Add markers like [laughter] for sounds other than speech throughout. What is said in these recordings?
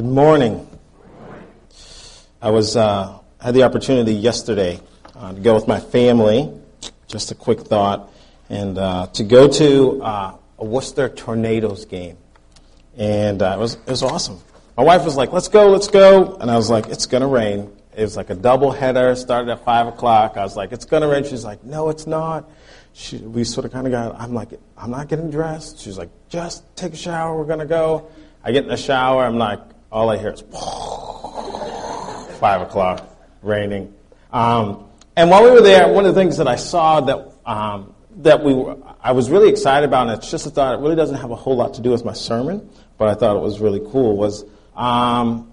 Good morning. I was uh, had the opportunity yesterday uh, to go with my family. Just a quick thought, and uh, to go to uh, a Worcester Tornadoes game, and uh, it was it was awesome. My wife was like, "Let's go, let's go," and I was like, "It's gonna rain." It was like a double header. Started at five o'clock. I was like, "It's gonna rain." She's like, "No, it's not." She, we sort of kind of got. I'm like, "I'm not getting dressed." She's like, "Just take a shower. We're gonna go." I get in the shower. I'm like, all I hear is five o'clock, raining. Um, and while we were there, one of the things that I saw that um, that we were, I was really excited about, and it's just a thought. It really doesn't have a whole lot to do with my sermon, but I thought it was really cool. Was um,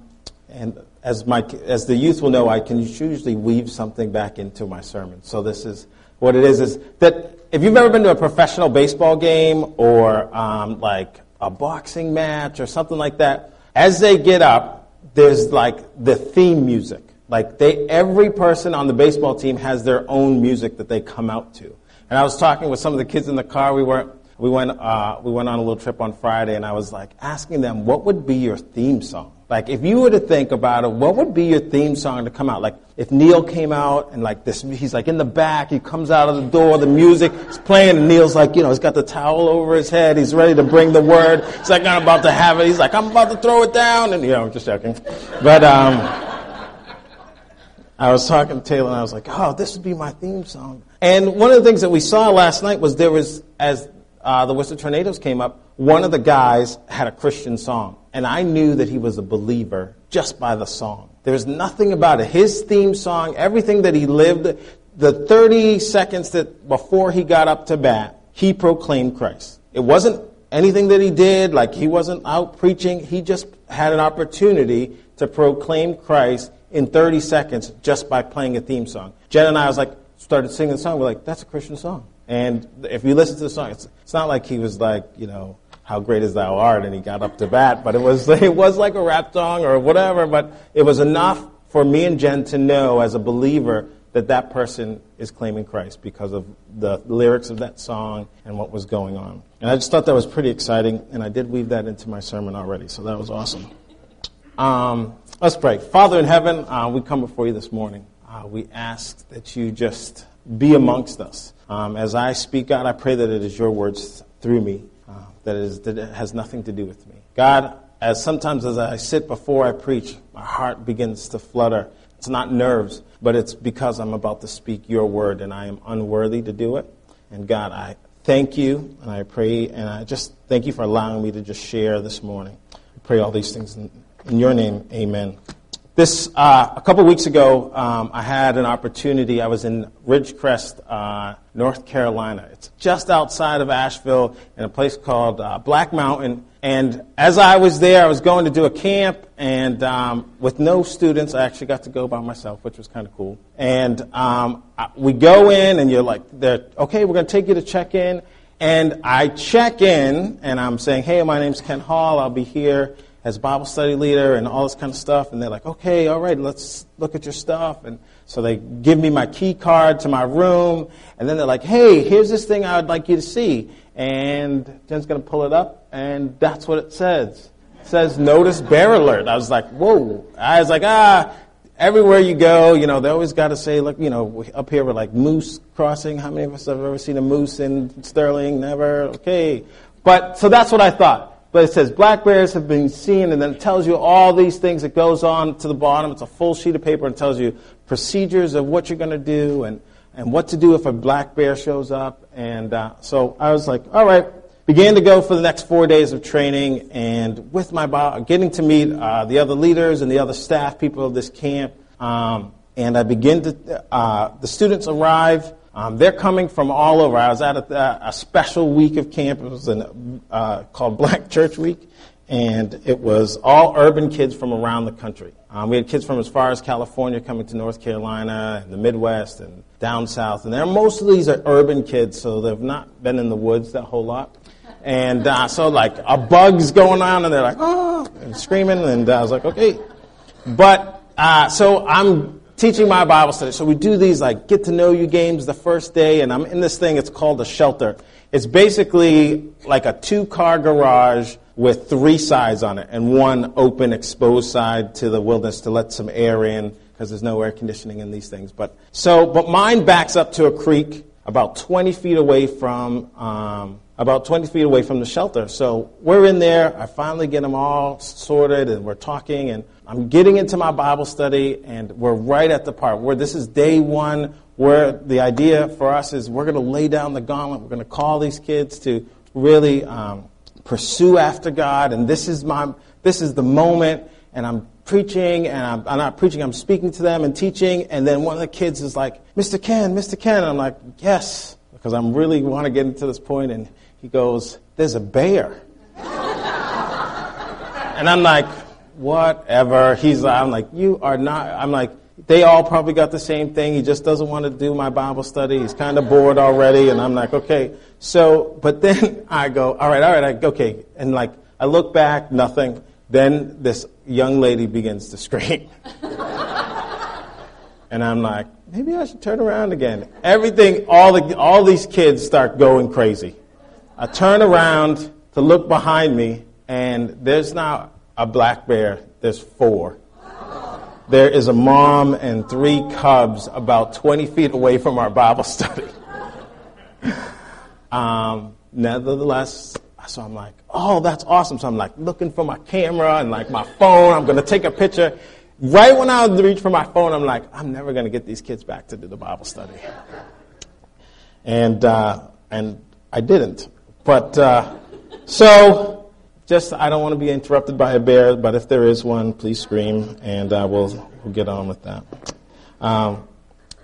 and as my as the youth will know, I can usually weave something back into my sermon. So this is what it is: is that if you've ever been to a professional baseball game or um, like a boxing match or something like that, as they get up, there's like the theme music. Like they, every person on the baseball team has their own music that they come out to. And I was talking with some of the kids in the car. We were, we went, uh, we went on a little trip on Friday, and I was like asking them, what would be your theme song? Like, if you were to think about it, what would be your theme song to come out? Like, if Neil came out and like this, he's like in the back, he comes out of the door, the music is playing, and Neil's like, you know, he's got the towel over his head, he's ready to bring the word. He's like, I'm about to have it. He's like, I'm about to throw it down, and you know, I'm just joking. But um, I was talking to Taylor, and I was like, oh, this would be my theme song. And one of the things that we saw last night was there was as uh, the Worcester Tornadoes came up, one of the guys had a Christian song. And I knew that he was a believer just by the song. There's nothing about it. His theme song, everything that he lived, the 30 seconds that before he got up to bat, he proclaimed Christ. It wasn't anything that he did, like he wasn't out preaching. He just had an opportunity to proclaim Christ in 30 seconds just by playing a theme song. Jen and I was like, started singing the song. We're like, that's a Christian song. And if you listen to the song, it's, it's not like he was like, you know, how great is thou art, and he got up to bat, but it was, [laughs] it was like a rap song or whatever, but it was enough for me and Jen to know as a believer that that person is claiming Christ because of the lyrics of that song and what was going on. And I just thought that was pretty exciting, and I did weave that into my sermon already, so that was awesome. Um, let's pray. Father in heaven, uh, we come before you this morning. Uh, we ask that you just be amongst us. Um, as I speak, God, I pray that it is your words through me, that, is, that has nothing to do with me. God, as sometimes as I sit before I preach, my heart begins to flutter. It's not nerves, but it's because I'm about to speak your word and I am unworthy to do it. And God, I thank you and I pray and I just thank you for allowing me to just share this morning. I pray all these things in, in your name. Amen. This uh, a couple weeks ago, um, I had an opportunity. I was in Ridgecrest, uh, North Carolina. It's just outside of Asheville, in a place called uh, Black Mountain. And as I was there, I was going to do a camp, and um, with no students, I actually got to go by myself, which was kind of cool. And um, we go in, and you're like, "Okay, we're going to take you to check in." And I check in, and I'm saying, "Hey, my name's Ken Hall. I'll be here." As Bible study leader and all this kind of stuff. And they're like, okay, all right, let's look at your stuff. And so they give me my key card to my room. And then they're like, hey, here's this thing I would like you to see. And Jen's going to pull it up, and that's what it says. It says, notice bear alert. I was like, whoa. I was like, ah, everywhere you go, you know, they always got to say, look, you know, up here we're like moose crossing. How many of us have ever seen a moose in Sterling? Never. Okay. But, so that's what I thought. But it says black bears have been seen, and then it tells you all these things that goes on to the bottom. It's a full sheet of paper and tells you procedures of what you're going to do and, and what to do if a black bear shows up. And uh, so I was like, all right. Began to go for the next four days of training, and with my getting to meet uh, the other leaders and the other staff people of this camp. Um, and I begin to, uh, the students arrive um, they're coming from all over. I was at a, a special week of camp. It was an, uh, called Black Church Week, and it was all urban kids from around the country. Um, we had kids from as far as California coming to North Carolina and the Midwest and down south. And they're, most of these are urban kids, so they've not been in the woods that whole lot. And uh, so, like, a bug's going on, and they're like, oh, and screaming. And I was like, okay. But, uh, so I'm teaching my Bible study. So we do these like get to know you games the first day, and I'm in this thing. It's called a shelter. It's basically like a two car garage with three sides on it and one open, exposed side to the wilderness to let some air in because there's no air conditioning in these things. But so, but mine backs up to a creek about 20 feet away from um, about 20 feet away from the shelter. So we're in there. I finally get them all sorted, and we're talking, and I'm getting into my Bible study, and we're right at the part where this is day one, where the idea for us is we're going to lay down the gauntlet. We're going to call these kids to really um, pursue after God, and this is my this is the moment, and I'm preaching, and I'm, I'm, not preaching, I'm speaking to them and teaching, and then one of the kids is like, Mr. Ken, Mr. Ken, and I'm like, yes, because I'm really want to get into this point, and he goes, there's a bear. and I'm like, whatever. He's, I'm like, you are not, I'm like, they all probably got the same thing. He just doesn't want to do my Bible study. He's kind of bored already. And I'm like, okay. So, but [laughs] then I go, all right, all right, I, okay. And like, I look back, nothing. Then this young lady begins to scream. [laughs] and I'm like, maybe I should turn around again. Everything, all, the, all these kids start going crazy. I turn around to look behind me, and there's not a black bear, there's four there is a mom and three cubs about 20 feet away from our Bible [laughs] study. um, nevertheless, so I'm like, oh, that's awesome. So I'm like looking for my camera and like my phone. I'm going to take a picture. Right when I reach for my phone, I'm like, I'm never going to get these kids back to do the Bible study. And, uh, and I didn't. But, uh, so just, I don't want to be interrupted by a bear, but if there is one, please scream, and uh, we'll, we'll get on with that. Um,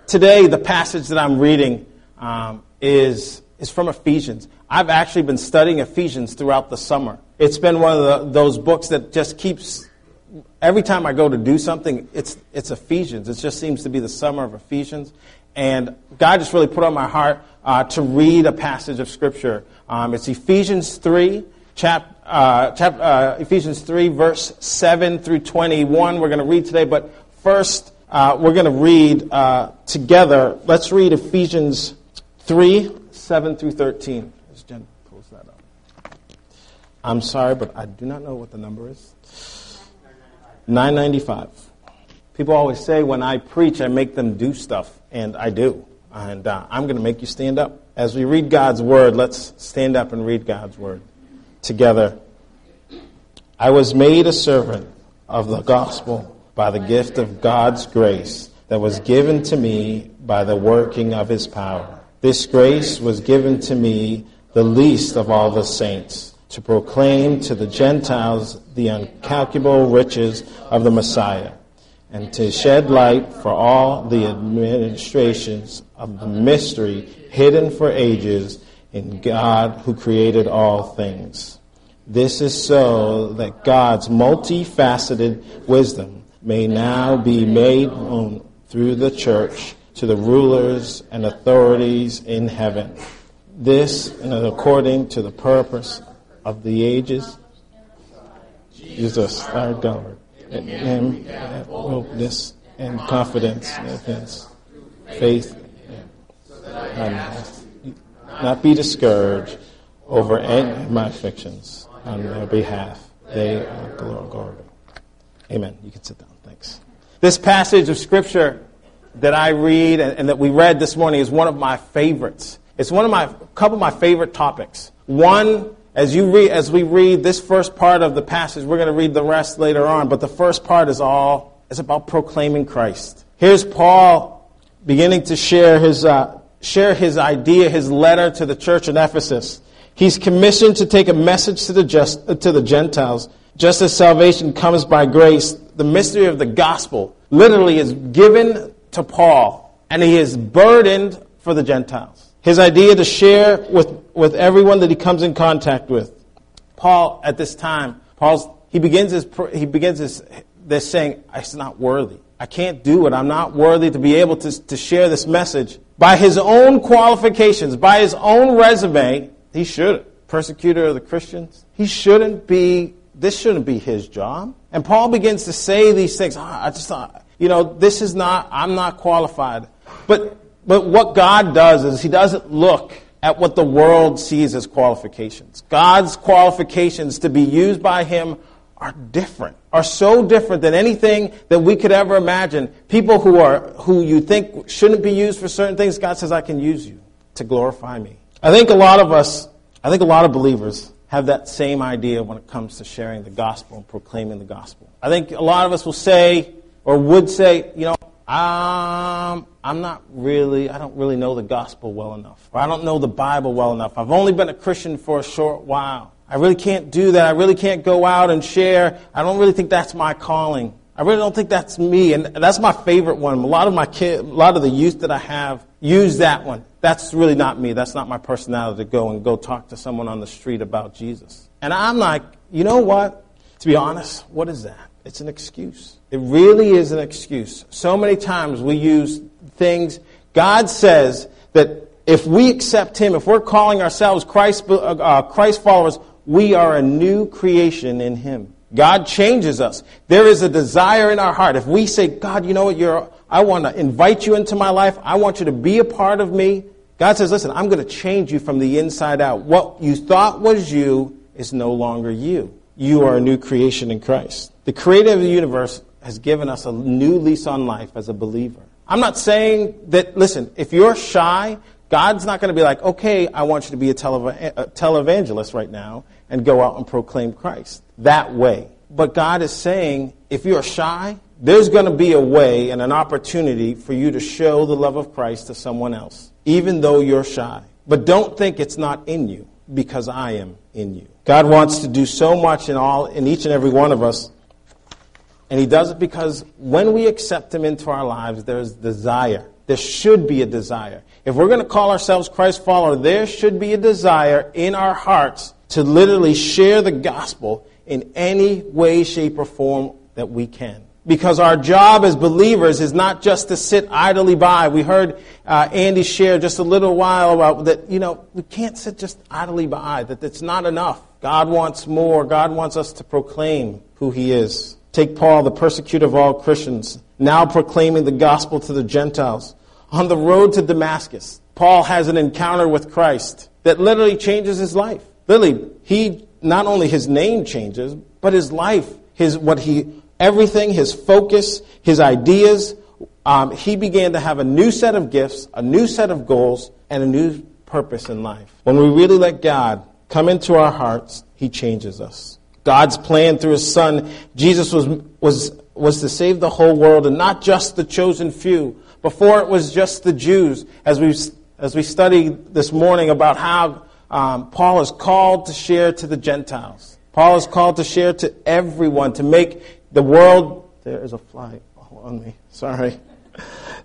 today, the passage that I'm reading um, is, is from Ephesians. I've actually been studying Ephesians throughout the summer. It's been one of the, those books that just keeps, every time I go to do something, it's, it's Ephesians. It just seems to be the summer of Ephesians. And God just really put on my heart uh, to read a passage of Scripture. Um, it's Ephesians 3, chap, uh, chap, uh, Ephesians 3, verse 7 through 21. We're going to read today, but first uh, we're going to read uh, together. Let's read Ephesians 3, 7 through 13. As Jen pulls that up. I'm sorry, but I do not know what the number is. 995. People always say when I preach, I make them do stuff, and I do. And uh, I'm going to make you stand up. As we read God's word, let's stand up and read God's word together. I was made a servant of the gospel by the gift of God's grace that was given to me by the working of his power. This grace was given to me, the least of all the saints, to proclaim to the Gentiles the incalculable riches of the Messiah, and to shed light for all the administrations of the mystery hidden for ages in God who created all things. This is so that God's multifaceted wisdom may now be made known through the church to the rulers and authorities in heaven. This, according to the purpose of the ages, Jesus, our God, in Him openness and confidence and faith, and um, not be discouraged over any of my afflictions on their behalf. They are glory. Amen. You can sit down. Thanks. This passage of Scripture that I read and, that we read this morning is one of my favorites. It's one of my couple of my favorite topics. One, as you read, as we read this first part of the passage, we're going to read the rest later on. But the first part is all is about proclaiming Christ. Here's Paul beginning to share his uh, share his idea, his letter to the church in Ephesus. He's commissioned to take a message to the, just, to the Gentiles. Just as salvation comes by grace, the mystery of the gospel literally is given to Paul, and he is burdened for the Gentiles. His idea to share with, with everyone that he comes in contact with. Paul, at this time, Paul's, he begins his, he begins his, this saying, I'm not worthy. I can't do it. I'm not worthy to be able to, to share this message. By his own qualifications, by his own resume, he should persecutor of the Christians. He shouldn't be, this shouldn't be his job. And Paul begins to say these things. Oh, I just thought, you know, this is not, I'm not qualified. But, but what God does is he doesn't look at what the world sees as qualifications. God's qualifications to be used by Him are different, are so different than anything that we could ever imagine. People who are, who you think shouldn't be used for certain things, God says, I can use you to glorify me. I think a lot of us, I think a lot of believers have that same idea when it comes to sharing the gospel and proclaiming the gospel. I think a lot of us will say, or would say, you know, um, I'm not really, I don't really know the gospel well enough. Or I don't know the Bible well enough. I've only been a Christian for a short while. I really can't do that. I really can't go out and share. I don't really think that's my calling. I really don't think that's me. And that's my favorite one. A lot of my kids, a lot of the youth that I have use that one. That's really not me. That's not my personality to go and go talk to someone on the street about Jesus. And I'm like, you know what? To be honest, what is that? It's an excuse. It really is an excuse. So many times we use things. God says that if we accept Him, if we're calling ourselves Christ, uh, uh, Christ followers, we are a new creation in Him. God changes us. There is a desire in our heart. If we say, God, you know what, you're, I want to invite you into my life. I want you to be a part of me. God says, listen, I'm going to change you from the inside out. What you thought was you is no longer you. You are a new creation in Christ. The creator of the universe has given us a new lease on life as a believer. I'm not saying that, listen, if you're shy, God's not going to be like, okay, I want you to be a, tele- a televangelist right now and go out and proclaim Christ that way. But God is saying, if you're shy, there's going to be a way and an opportunity for you to show the love of Christ to someone else, even though you're shy. But don't think it's not in you, because I am in you. God wants to do so much in all in each and every one of us and he does it because when we accept him into our lives, there's desire. There should be a desire. If we're going to call ourselves Christ follower, there should be a desire in our hearts to literally share the gospel in any way, shape, or form that we can. Because our job as believers is not just to sit idly by. We heard uh, Andy share just a little while about that, you know, we can't sit just idly by, that it's not enough. God wants more. God wants us to proclaim who He is. Take Paul, the persecutor of all Christians, now proclaiming the gospel to the Gentiles. On the road to Damascus, Paul has an encounter with Christ that literally changes his life. Literally, he not only his name changes, but his life, his what he everything, his focus, his ideas. Um, he began to have a new set of gifts, a new set of goals, and a new purpose in life. When we really let God come into our hearts, He changes us. God's plan through his son, Jesus was, was, was to save the whole world and not just the chosen few. Before it was just the Jews, as we, as we studied this morning about how um, Paul is called to share to the Gentiles. Paul is called to share to everyone, to make the world. There is a fly on me. Sorry.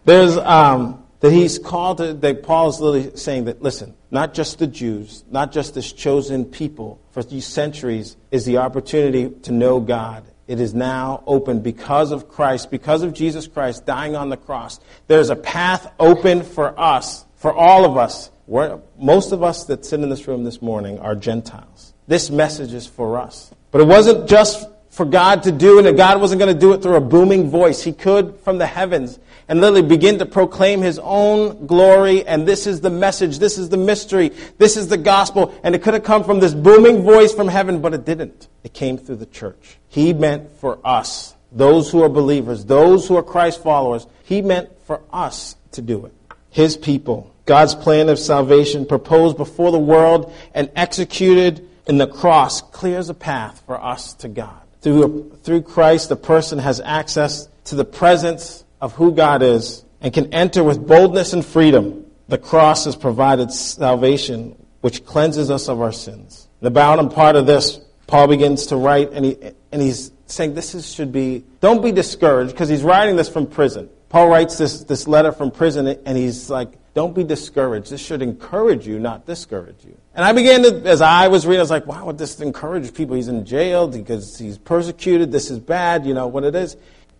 There's, um, that he's called to, that Paul is literally saying that, listen, not just the Jews, not just this chosen people for these centuries is the opportunity to know God. It is now open because of Christ, because of Jesus Christ dying on the cross. There's a path open for us, for all of us. We're, most of us that sit in this room this morning are Gentiles. This message is for us. But it wasn't just for God to do, and God wasn't going to do it through a booming voice. He could from the heavens and literally begin to proclaim his own glory. And this is the message. This is the mystery. This is the gospel. And it could have come from this booming voice from heaven, but it didn't. It came through the church. He meant for us, those who are believers, those who are Christ followers, he meant for us to do it. His people. God's plan of salvation proposed before the world and executed in the cross clears a path for us to God. Through, through Christ, the person has access to the presence of who God is and can enter with boldness and freedom. The cross has provided salvation, which cleanses us of our sins. The bottom part of this, Paul begins to write, and, he, and he's saying this is, should be, don't be discouraged, because he's writing this from prison. Paul writes this, this letter from prison, and he's like, don't be discouraged. This should encourage you, not discourage you. And I began to, as I was reading, I was like, wow, would this encourages people. He's in jail because he's persecuted. This is bad, you know what it is.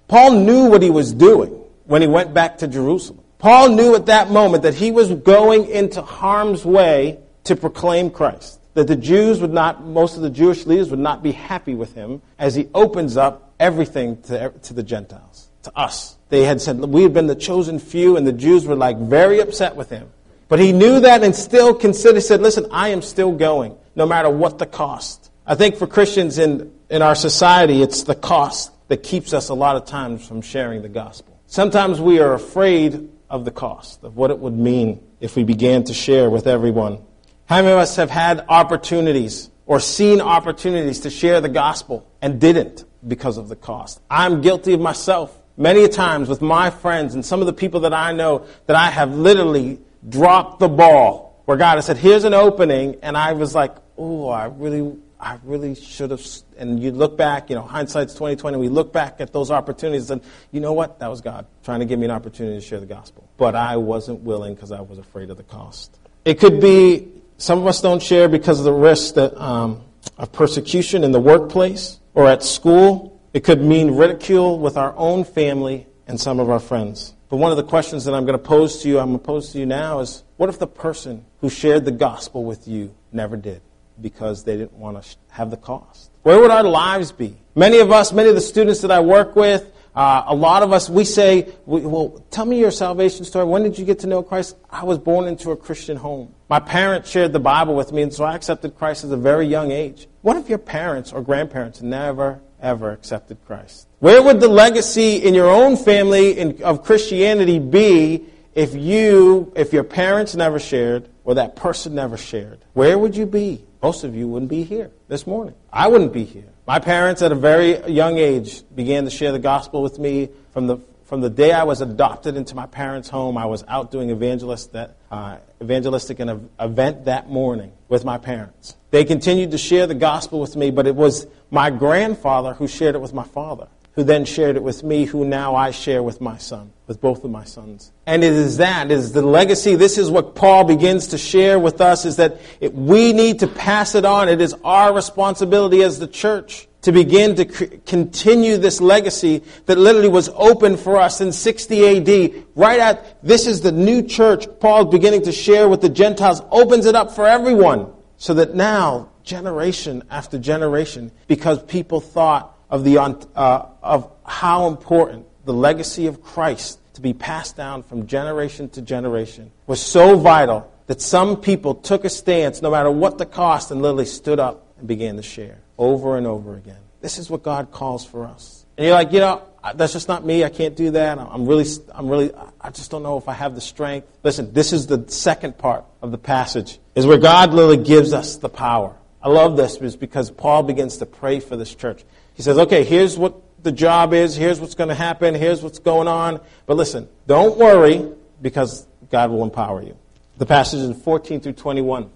Paul knew what he was doing when he went back to Jerusalem. Paul knew at that moment that he was going into harm's way to proclaim Christ. That the Jews would not, most of the Jewish leaders would not be happy with him as he opens up everything to, to the Gentiles, to us. They had said, we had been the chosen few, and the Jews were like very upset with him. But he knew that and still considered, said, listen, I am still going, no matter what the cost. I think for Christians in, in our society, it's the cost that keeps us a lot of times from sharing the gospel. Sometimes we are afraid of the cost, of what it would mean if we began to share with everyone. How many of us have had opportunities or seen opportunities to share the gospel and didn't because of the cost? I'm guilty of myself many times with my friends and some of the people that I know that I have literally dropped the ball where God has said, here's an opening, and I was like, oh, I really, I really should have. And you look back, you know, hindsight's 2020. We look back at those opportunities, and you know what? That was God trying to give me an opportunity to share the gospel. But I wasn't willing because I was afraid of the cost. It could be some of us don't share because of the risk that, um, of persecution in the workplace or at school. It could mean ridicule with our own family and some of our friends. But one of the questions that I'm going to pose to you, I'm going to pose to you now is what if the person who shared the gospel with you never did because they didn't want to have the cost? Where would our lives be? Many of us, many of the students that I work with, uh, a lot of us, we say, well, tell me your salvation story. When did you get to know Christ? I was born into a Christian home. My parents shared the Bible with me, and so I accepted Christ at a very young age. What if your parents or grandparents never, ever accepted Christ? Where would the legacy in your own family in, of Christianity be if you, if your parents never shared or that person never shared? Where would you be? Most of you wouldn't be here this morning. I wouldn't be here. My parents, at a very young age, began to share the gospel with me from the from the day I was adopted into my parents' home, I was out doing evangelist that, uh, evangelistic an event that morning with my parents. They continued to share the gospel with me, but it was my grandfather who shared it with my father who then shared it with me, who now I share with my son, with both of my sons. And it is that, it is the legacy. This is what Paul begins to share with us, is that it, we need to pass it on. It is our responsibility as the church to begin to c- continue this legacy that literally was open for us in 60 AD. Right at, this is the new church Paul beginning to share with the Gentiles, opens it up for everyone. So that now, generation after generation, because people thought of, the, uh, of how important the legacy of Christ to be passed down from generation to generation was so vital that some people took a stance, no matter what the cost, and literally stood up and began to share over and over again. This is what God calls for us. And you're like, you know, that's just not me. I can't do that. I'm really, I'm really, I just don't know if I have the strength. Listen, this is the second part of the passage, is where God literally gives us the power. I love this because Paul begins to pray for this church. He says, okay, here's what the job is, here's what's going to happen, here's what's going on. But listen, don't worry because God will empower you. The passage in 14 through 21.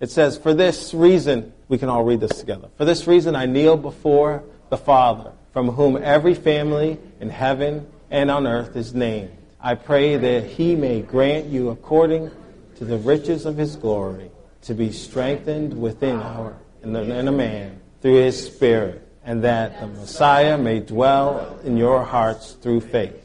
It says, For this reason, we can all read this together. For this reason, I kneel before the Father, from whom every family in heaven and on earth is named. I pray that he may grant you, according to the riches of his glory, to be strengthened within our in a man through his Spirit and that the Messiah may dwell in your hearts through faith.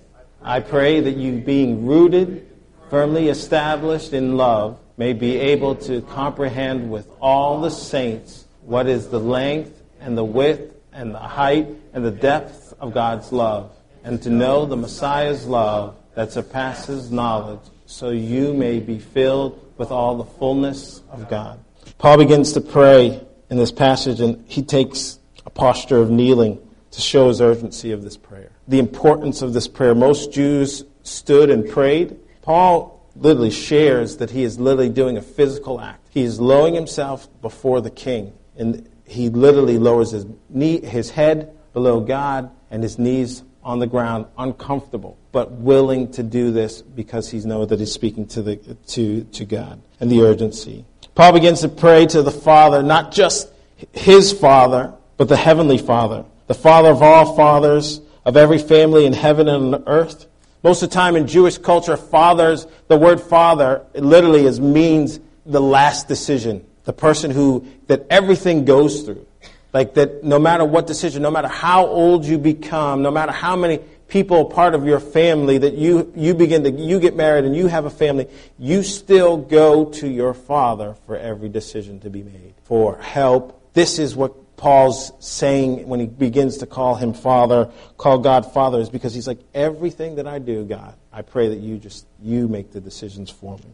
I pray that you, being rooted, firmly established in love, may be able to comprehend with all the saints what is the length and the width and the height and the depth of God's love, and to know the Messiah's love that surpasses knowledge, so you may be filled with all the fullness of God. Paul begins to pray in this passage, and he takes a posture of kneeling to show his urgency of this prayer. The importance of this prayer. Most Jews stood and prayed. Paul literally shares that he is literally doing a physical act. He is lowering himself before the king, and he literally lowers his knee, his head below God and his knees on the ground, uncomfortable, but willing to do this because he knows that he's speaking to, the, to, to God and the urgency. Paul begins to pray to the Father, not just his Father, but the Heavenly Father, the Father of all fathers, of every family in heaven and on earth. Most of the time in Jewish culture, fathers, the word father literally is, means the last decision. The person who, that everything goes through. Like that no matter what decision, no matter how old you become, no matter how many people part of your family, that you, you begin to, you get married and you have a family, you still go to your father for every decision to be made, for help. This is what Paul's saying when he begins to call him Father, call God Father, is because he's like, everything that I do, God, I pray that you just, you make the decisions for me.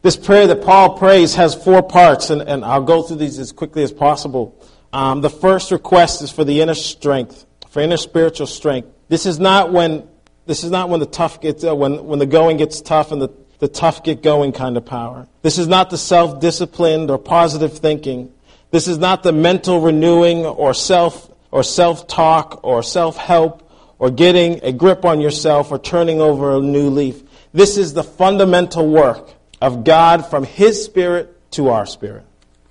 This prayer that Paul prays has four parts, and, and I'll go through these as quickly as possible. Um, the first request is for the inner strength, for inner spiritual strength. This is not when this is not when the tough gets uh, when when the going gets tough and the, the tough get going kind of power. This is not the self disciplined or positive thinking. This is not the mental renewing or self or self talk or self help or getting a grip on yourself or turning over a new leaf. This is the fundamental work of God from His Spirit to our spirit.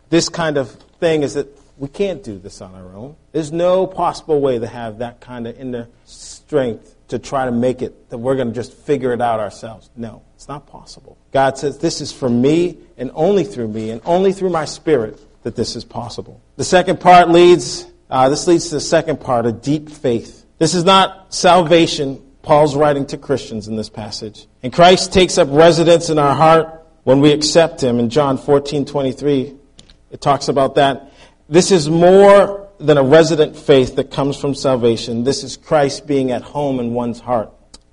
This kind of thing is that we can't do this on our own. There's no possible way to have that kind of inner strength to try to make it that we're going to just figure it out ourselves. No, it's not possible. God says this is for me and only through me and only through my spirit that this is possible. The second part leads, uh, this leads to the second part, a deep faith. This is not salvation. Paul's writing to Christians in this passage. And Christ takes up residence in our heart when we accept him in John 14, 23, it talks about that. This is more than a resident faith that comes from salvation. This is Christ being at home in one's heart.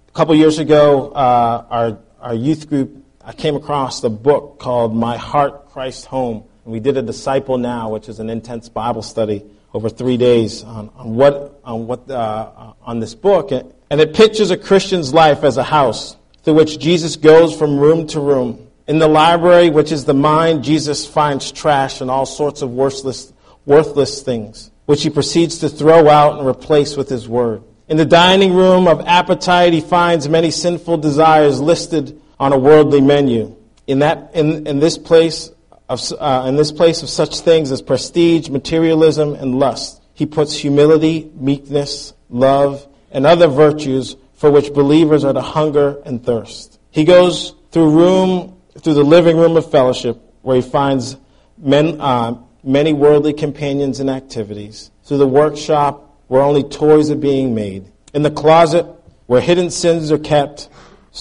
A couple years ago, uh, our, our youth group, I came across a book called My Heart, Christ Home. And we did a Disciple Now, which is an intense Bible study over three days on, on what, on, what uh, on this book. And it pictures a Christian's life as a house through which Jesus goes from room to room in the library, which is the mind, Jesus finds trash and all sorts of worthless, worthless things, which he proceeds to throw out and replace with his word. In the dining room of appetite, he finds many sinful desires listed on a worldly menu. In, that, in, in, this, place of, uh, in this place of such things as prestige, materialism, and lust, he puts humility, meekness, love, and other virtues for which believers are to hunger and thirst. He goes through room through the living room of fellowship, where he finds men, uh, many worldly companions and activities, through the workshop, where only toys are being made, in the closet, where hidden sins are kept,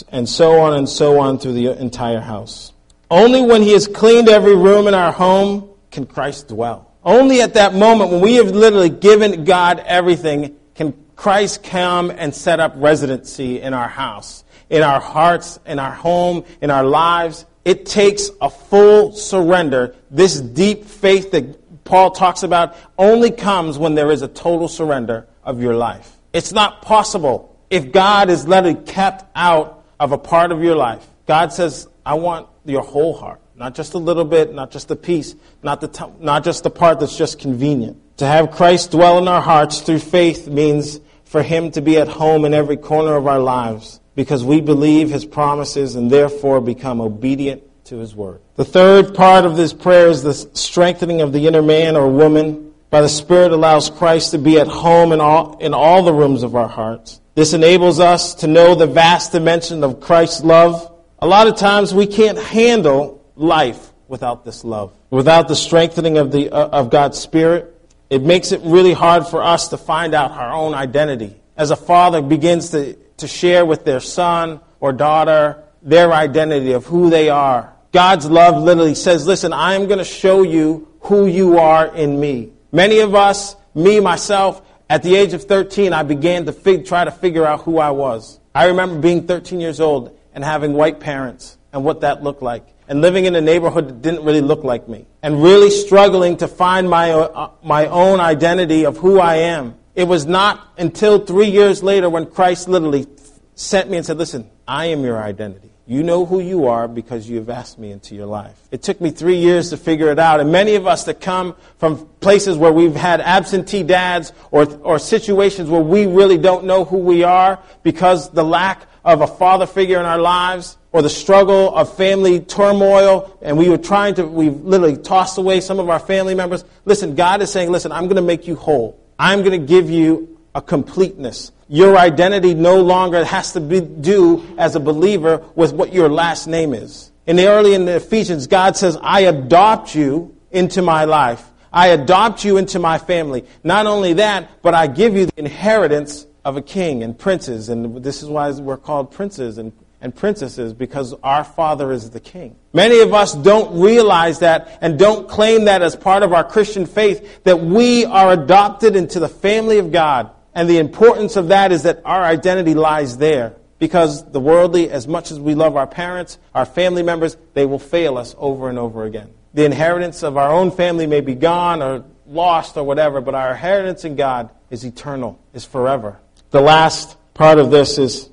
and so on and so on through the entire house. Only when he has cleaned every room in our home can Christ dwell. Only at that moment, when we have literally given God everything, can Christ come and set up residency in our house in our hearts, in our home, in our lives. It takes a full surrender. This deep faith that Paul talks about only comes when there is a total surrender of your life. It's not possible if God is literally kept out of a part of your life. God says, I want your whole heart, not just a little bit, not just a piece, not, the t- not just the part that's just convenient. To have Christ dwell in our hearts through faith means for Him to be at home in every corner of our lives because we believe his promises and therefore become obedient to his word. The third part of this prayer is the strengthening of the inner man or woman by the Spirit allows Christ to be at home in all, in all the rooms of our hearts. This enables us to know the vast dimension of Christ's love. A lot of times we can't handle life without this love, without the strengthening of, the, uh, of God's Spirit. It makes it really hard for us to find out our own identity. As a father begins to to share with their son or daughter their identity of who they are. God's love literally says, listen, I am going to show you who you are in me. Many of us, me, myself, at the age of 13, I began to fig- try to figure out who I was. I remember being 13 years old and having white parents and what that looked like. And living in a neighborhood that didn't really look like me. And really struggling to find my, uh, my own identity of who I am. It was not until three years later when Christ literally sent me and said, Listen, I am your identity. You know who you are because you have asked me into your life. It took me three years to figure it out. And many of us that come from places where we've had absentee dads or, or situations where we really don't know who we are because the lack of a father figure in our lives or the struggle of family turmoil and we were trying to, we've literally tossed away some of our family members. Listen, God is saying, listen, I'm going to make you whole. I'm going to give you a completeness. Your identity no longer has to be, do as a believer with what your last name is. In the early in the Ephesians, God says, I adopt you into my life. I adopt you into my family. Not only that, but I give you the inheritance of a king and princes. And this is why we're called princes and and princesses because our Father is the King. Many of us don't realize that and don't claim that as part of our Christian faith that we are adopted into the family of God. And the importance of that is that our identity lies there. Because the worldly, as much as we love our parents, our family members, they will fail us over and over again. The inheritance of our own family may be gone or lost or whatever, but our inheritance in God is eternal, is forever. The last part of this is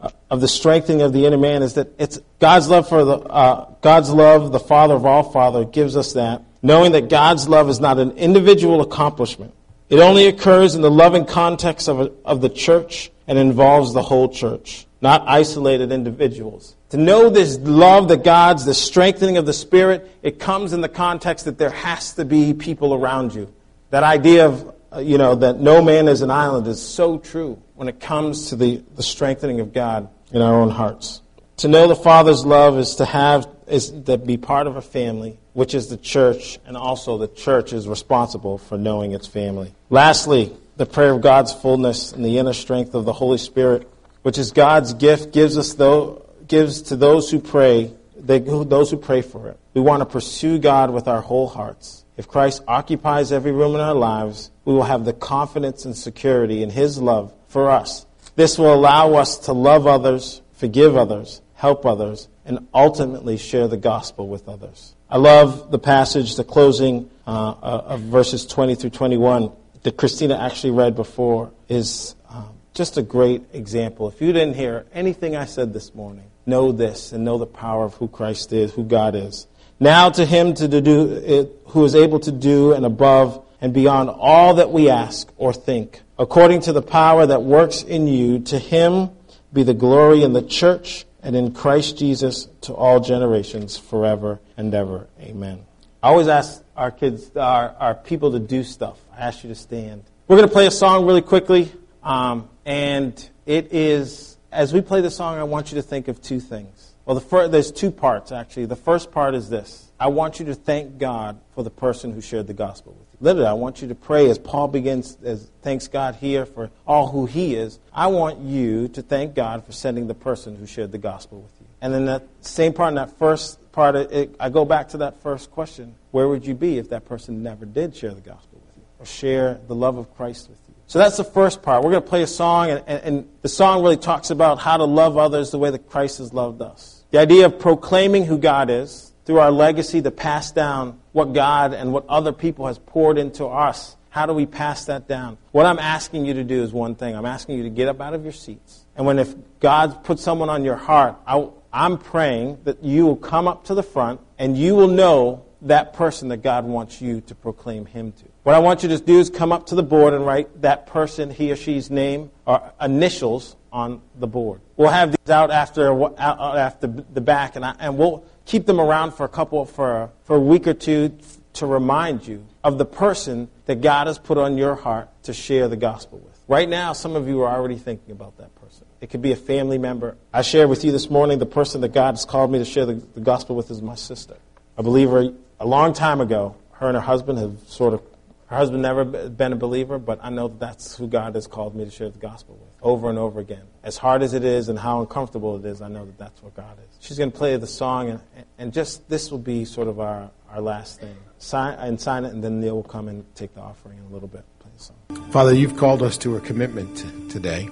uh, of the strengthening of the inner man is that it's God's love for the uh, God's love, the Father of all Father, gives us that, knowing that God's love is not an individual accomplishment. It only occurs in the loving context of, a, of the church and involves the whole church, not isolated individuals. To know this love that God's, the strengthening of the Spirit, it comes in the context that there has to be people around you. That idea of, uh, you know, that no man is an island is so true when it comes to the, the strengthening of God in our own hearts. To know the Father's love is to have, is to be part of a family, which is the church, and also the church is responsible for knowing its family. Lastly, the prayer of God's fullness and the inner strength of the Holy Spirit, which is God's gift, gives us though gives to those who pray, they, those who pray for it. We want to pursue God with our whole hearts. If Christ occupies every room in our lives, we will have the confidence and security in His love for us. This will allow us to love others, forgive others, help others, and ultimately share the gospel with others. I love the passage, the closing uh, uh of verses 20 through 21 that Christina actually read before is um, just a great example. If you didn't hear anything I said this morning, know this and know the power of who Christ is, who God is. Now to him to do it, who is able to do and above and beyond all that we ask or think, according to the power that works in you, to him be the glory in the church and in Christ Jesus to all generations forever and ever. Amen. I always ask our kids, our, our people to do stuff. I ask you to stand. We're going to play a song really quickly, um, and it is as we play the song, I want you to think of two things. Well, the first, there's two parts, actually. The first part is this I want you to thank God for the person who shared the gospel with you. Literally, I want you to pray as Paul begins, as thanks God here for all who he is. I want you to thank God for sending the person who shared the gospel with you. And then that same part, in that first part, it, I go back to that first question where would you be if that person never did share the gospel with you or share the love of Christ with you? So that's the first part. We're going to play a song, and, and, and, the song really talks about how to love others the way that Christ has loved us. The idea of proclaiming who God is through our legacy to pass down what God and what other people has poured into us. How do we pass that down? What I'm asking you to do is one thing. I'm asking you to get up out of your seats. And when if God puts someone on your heart, I, I'm praying that you will come up to the front and you will know that person that God wants you to proclaim Him to. What I want you to do is come up to the board and write that person, he or she's name or initials on the board. We'll have these out after out after the back, and, I, and we'll keep them around for a couple for for a week or two to remind you of the person that God has put on your heart to share the gospel with. Right now, some of you are already thinking about that person. It could be a family member. I shared with you this morning the person that God has called me to share the, the gospel with is my sister, a believer a long time ago. Her and her husband have sort of her husband never been a believer, but I know that that's who God has called me to share the gospel with over and over again. As hard as it is and how uncomfortable it is, I know that that's what God is. She's going to play the song, and, and just this will be sort of our, our last thing. Sign, and sign it, and then Neil will come and take the offering in a little bit. Play the song. Father, you've called us to a commitment today,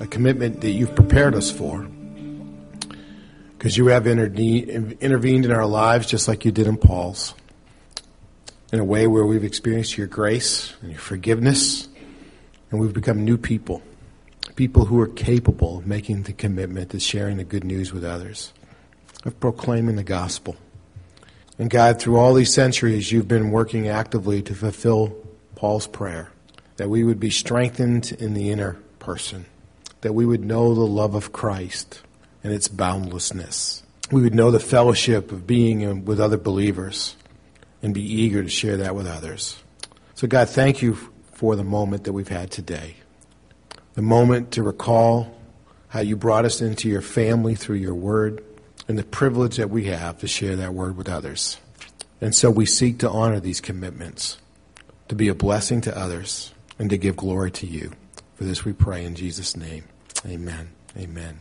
a commitment that you've prepared us for because you have intervened in our lives just like you did in Paul's in a way where we've experienced your grace and your forgiveness, and we've become new people. People who are capable of making the commitment to sharing the good news with others, of proclaiming the gospel. And God, through all these centuries, you've been working actively to fulfill Paul's prayer that we would be strengthened in the inner person, that we would know the love of Christ and its boundlessness. We would know the fellowship of being with other believers and be eager to share that with others. So, God, thank you for the moment that we've had today. The moment to recall how you brought us into your family through your word and the privilege that we have to share that word with others. And so we seek to honor these commitments, to be a blessing to others, and to give glory to you. For this we pray in Jesus' name. Amen. Amen.